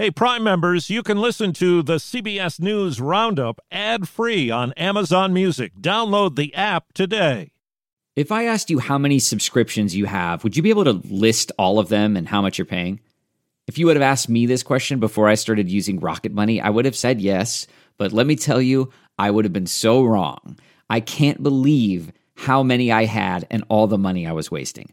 Hey, Prime members, you can listen to the CBS News Roundup ad free on Amazon Music. Download the app today. If I asked you how many subscriptions you have, would you be able to list all of them and how much you're paying? If you would have asked me this question before I started using Rocket Money, I would have said yes. But let me tell you, I would have been so wrong. I can't believe how many I had and all the money I was wasting.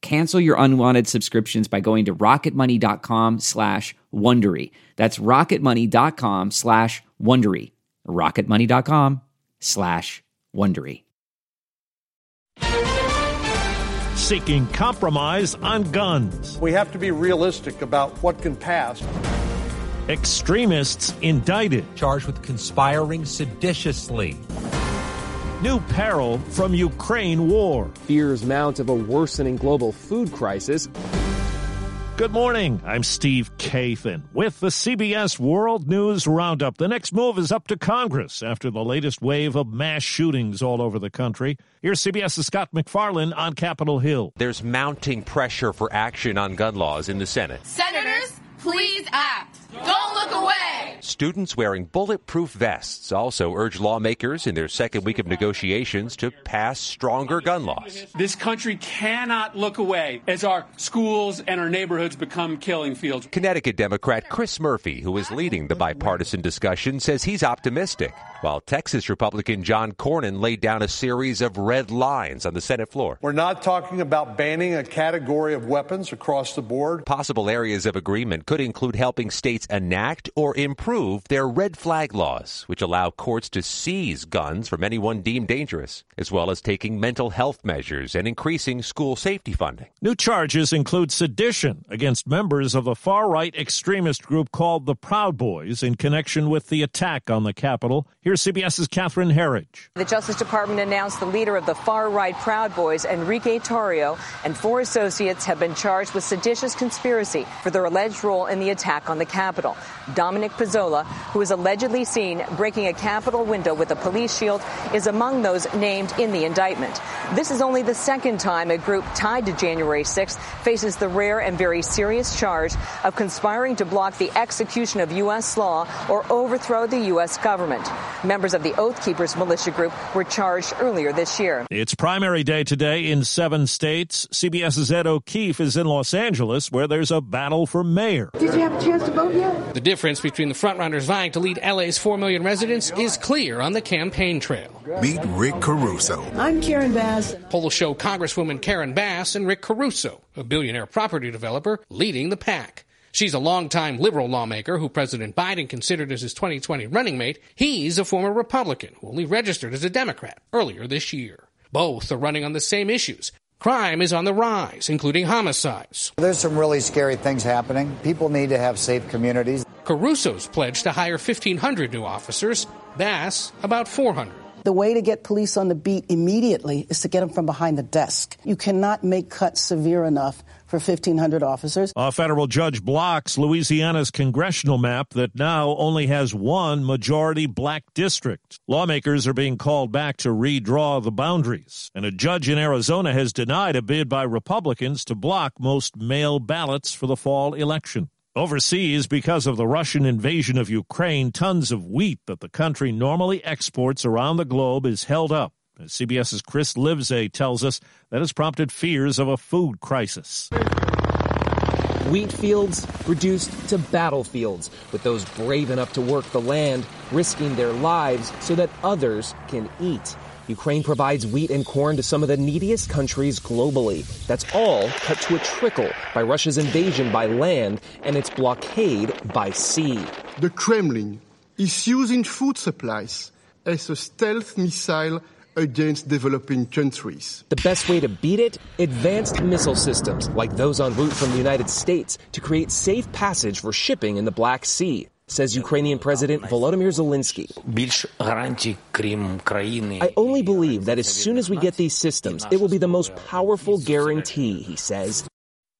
Cancel your unwanted subscriptions by going to rocketmoney.com slash Wondery. That's rocketmoney.com slash Wondery. rocketmoney.com slash Wondery. Seeking compromise on guns. We have to be realistic about what can pass. Extremists indicted. Charged with conspiring seditiously. New peril from Ukraine war. Fears mount of a worsening global food crisis. Good morning. I'm Steve Kathan with the CBS World News Roundup. The next move is up to Congress after the latest wave of mass shootings all over the country. Here's CBS's Scott MacFarlane on Capitol Hill. There's mounting pressure for action on gun laws in the Senate. Senators, please act. Don't look away. Students wearing bulletproof vests also urge lawmakers in their second week of negotiations to pass stronger gun laws. This country cannot look away as our schools and our neighborhoods become killing fields. Connecticut Democrat Chris Murphy, who is leading the bipartisan discussion, says he's optimistic, while Texas Republican John Cornyn laid down a series of red lines on the Senate floor. We're not talking about banning a category of weapons across the board. Possible areas of agreement could include helping states enact or improve their red flag laws, which allow courts to seize guns from anyone deemed dangerous, as well as taking mental health measures and increasing school safety funding. New charges include sedition against members of the far right extremist group called the Proud Boys in connection with the attack on the Capitol. Here's CBS's Catherine Herridge. The Justice Department announced the leader of the far right Proud Boys, Enrique Tarrio, and four associates have been charged with seditious conspiracy for their alleged role in the attack on the Capitol. Dominic Pezzola, who is allegedly seen breaking a Capitol window with a police shield, is among those named in the indictment. This is only the second time a group tied to January 6th faces the rare and very serious charge of conspiring to block the execution of U.S. law or overthrow the U.S. government. Members of the Oath Keepers militia group were charged earlier this year. It's primary day today in seven states. CBS's Ed O'Keefe is in Los Angeles, where there's a battle for mayor. Did you have a chance to vote yet? The difference between the frontrunners vying to lead LA's 4 million residents is clear on the campaign trail. Meet Rick Caruso. I'm Karen Bass. Polls show Congresswoman Karen Bass and Rick Caruso, a billionaire property developer, leading the pack. She's a longtime liberal lawmaker who President Biden considered as his 2020 running mate. He's a former Republican who only registered as a Democrat earlier this year. Both are running on the same issues. Crime is on the rise, including homicides. There's some really scary things happening. People need to have safe communities. Caruso's pledged to hire 1,500 new officers, Bass about 400. The way to get police on the beat immediately is to get them from behind the desk. You cannot make cuts severe enough for 1,500 officers. A federal judge blocks Louisiana's congressional map that now only has one majority black district. Lawmakers are being called back to redraw the boundaries. And a judge in Arizona has denied a bid by Republicans to block most mail ballots for the fall election. Overseas, because of the Russian invasion of Ukraine, tons of wheat that the country normally exports around the globe is held up. As CBS's Chris Livesay tells us, that has prompted fears of a food crisis. Wheat fields reduced to battlefields, with those brave enough to work the land risking their lives so that others can eat. Ukraine provides wheat and corn to some of the neediest countries globally. That's all cut to a trickle by Russia's invasion by land and its blockade by sea. The Kremlin is using food supplies as a stealth missile against developing countries. The best way to beat it? Advanced missile systems like those en route from the United States to create safe passage for shipping in the Black Sea. says Ukrainian President Volodymyr Zelensky. I only believe that as soon as we get these systems, it will be the most powerful guarantee, he says.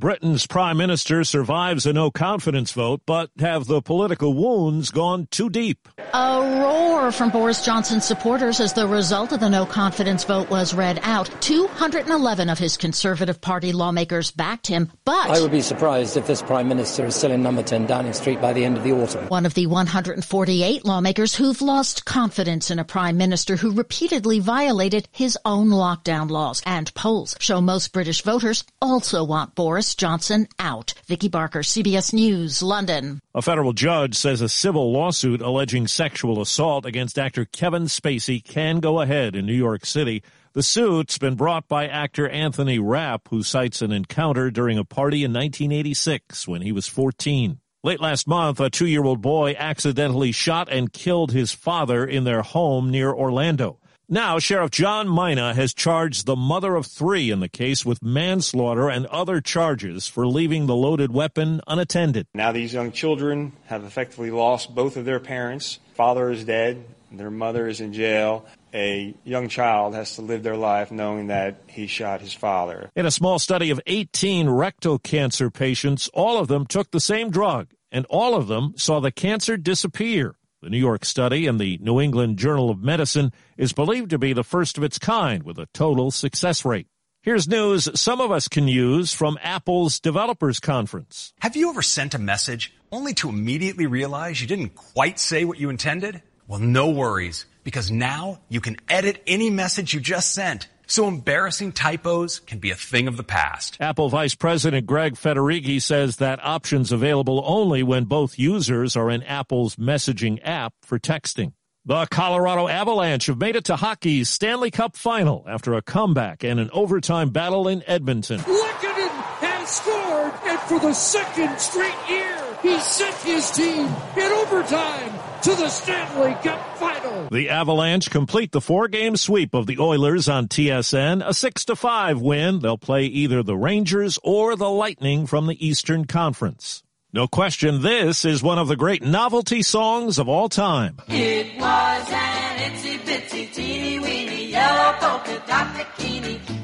Britain's prime minister survives a no confidence vote, but have the political wounds gone too deep? A roar from Boris Johnson's supporters as the result of the no confidence vote was read out. 211 of his Conservative Party lawmakers backed him, but. I would be surprised if this prime minister is still in number 10 Downing Street by the end of the autumn. One of the 148 lawmakers who've lost confidence in a prime minister who repeatedly violated his own lockdown laws. And polls show most British voters also want Boris Johnson out. Vicki Barker, CBS News, London. A federal judge says a civil lawsuit alleging sexual assault against actor Kevin Spacey can go ahead in New York City. The suit's been brought by actor Anthony Rapp, who cites an encounter during a party in 1986 when he was 14. Late last month, a two-year-old boy accidentally shot and killed his father in their home near Orlando. Now, Sheriff John Mina has charged the mother of three in the case with manslaughter and other charges for leaving the loaded weapon unattended. Now, these young children have effectively lost both of their parents. Father is dead, their mother is in jail. A young child has to live their life knowing that he shot his father. In a small study of 18 rectal cancer patients, all of them took the same drug, and all of them saw the cancer disappear. The New York study in the New England Journal of Medicine is believed to be the first of its kind with a total success rate. Here's news some of us can use from Apple's Developers Conference. Have you ever sent a message only to immediately realize you didn't quite say what you intended? Well, no worries, because now you can edit any message you just sent so embarrassing typos can be a thing of the past. Apple Vice President Craig Federighi says that option's available only when both users are in Apple's messaging app for texting. The Colorado Avalanche have made it to hockey's Stanley Cup final after a comeback and an overtime battle in Edmonton. Lehkonen has scored, and for the second straight year, he sent his team in overtime to the Stanley Cup final. The Avalanche complete the four-game sweep of the Oilers on TSN, a 6 to 5 win. They'll play either the Rangers or the Lightning from the Eastern Conference. No question, this is one of the great novelty songs of all time. It was an itsy bitsy teeny weeny yellow polka dot.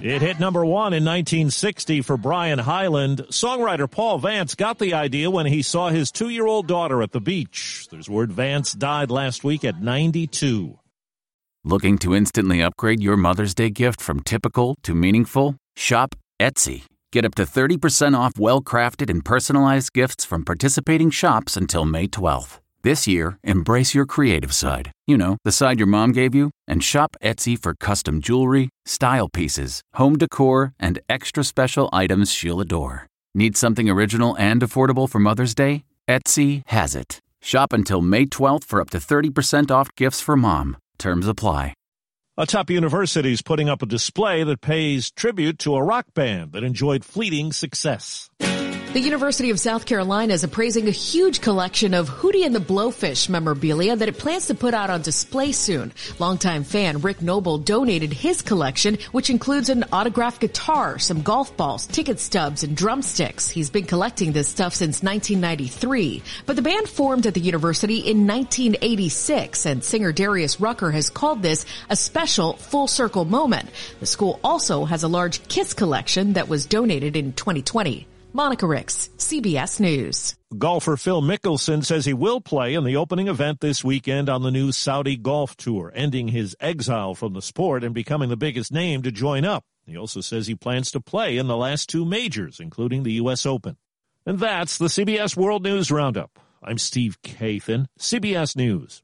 It hit number one in 1960 for Brian Hyland. Songwriter Paul Vance got the idea when he saw his two-year-old daughter at the beach. There's word Vance died last week at 92. Looking to instantly upgrade your Mother's Day gift from typical to meaningful? Shop Etsy. Get up to 30% off well crafted and personalized gifts from participating shops until May 12th. This year, embrace your creative side. You know, the side your mom gave you, and shop Etsy for custom jewelry, style pieces, home decor, and extra special items she'll adore. Need something original and affordable for Mother's Day? Etsy has it. Shop until May 12th for up to 30% off gifts for mom. Terms apply. A top university is putting up a display that pays tribute to a rock band that enjoyed fleeting success. The University of South Carolina is appraising a huge collection of Hootie and the Blowfish memorabilia that it plans to put out on display soon. Longtime fan Rick Noble donated his collection, which includes an autographed guitar, some golf balls, ticket stubs, and drumsticks. He's been collecting this stuff since 1993. But the band formed at the university in 1986, and singer Darius Rucker has called this a special full circle moment. The school also has a large Kiss collection that was donated in 2020. Monica Ricks, CBS News. Golfer Phil Mickelson says he will play in the opening event this weekend on the new Saudi Golf Tour, ending his exile from the sport and becoming the biggest name to join up. He also says he plans to play in the last two majors, including the U.S. Open. And that's the CBS World News Roundup. I'm Steve Kathan, CBS News.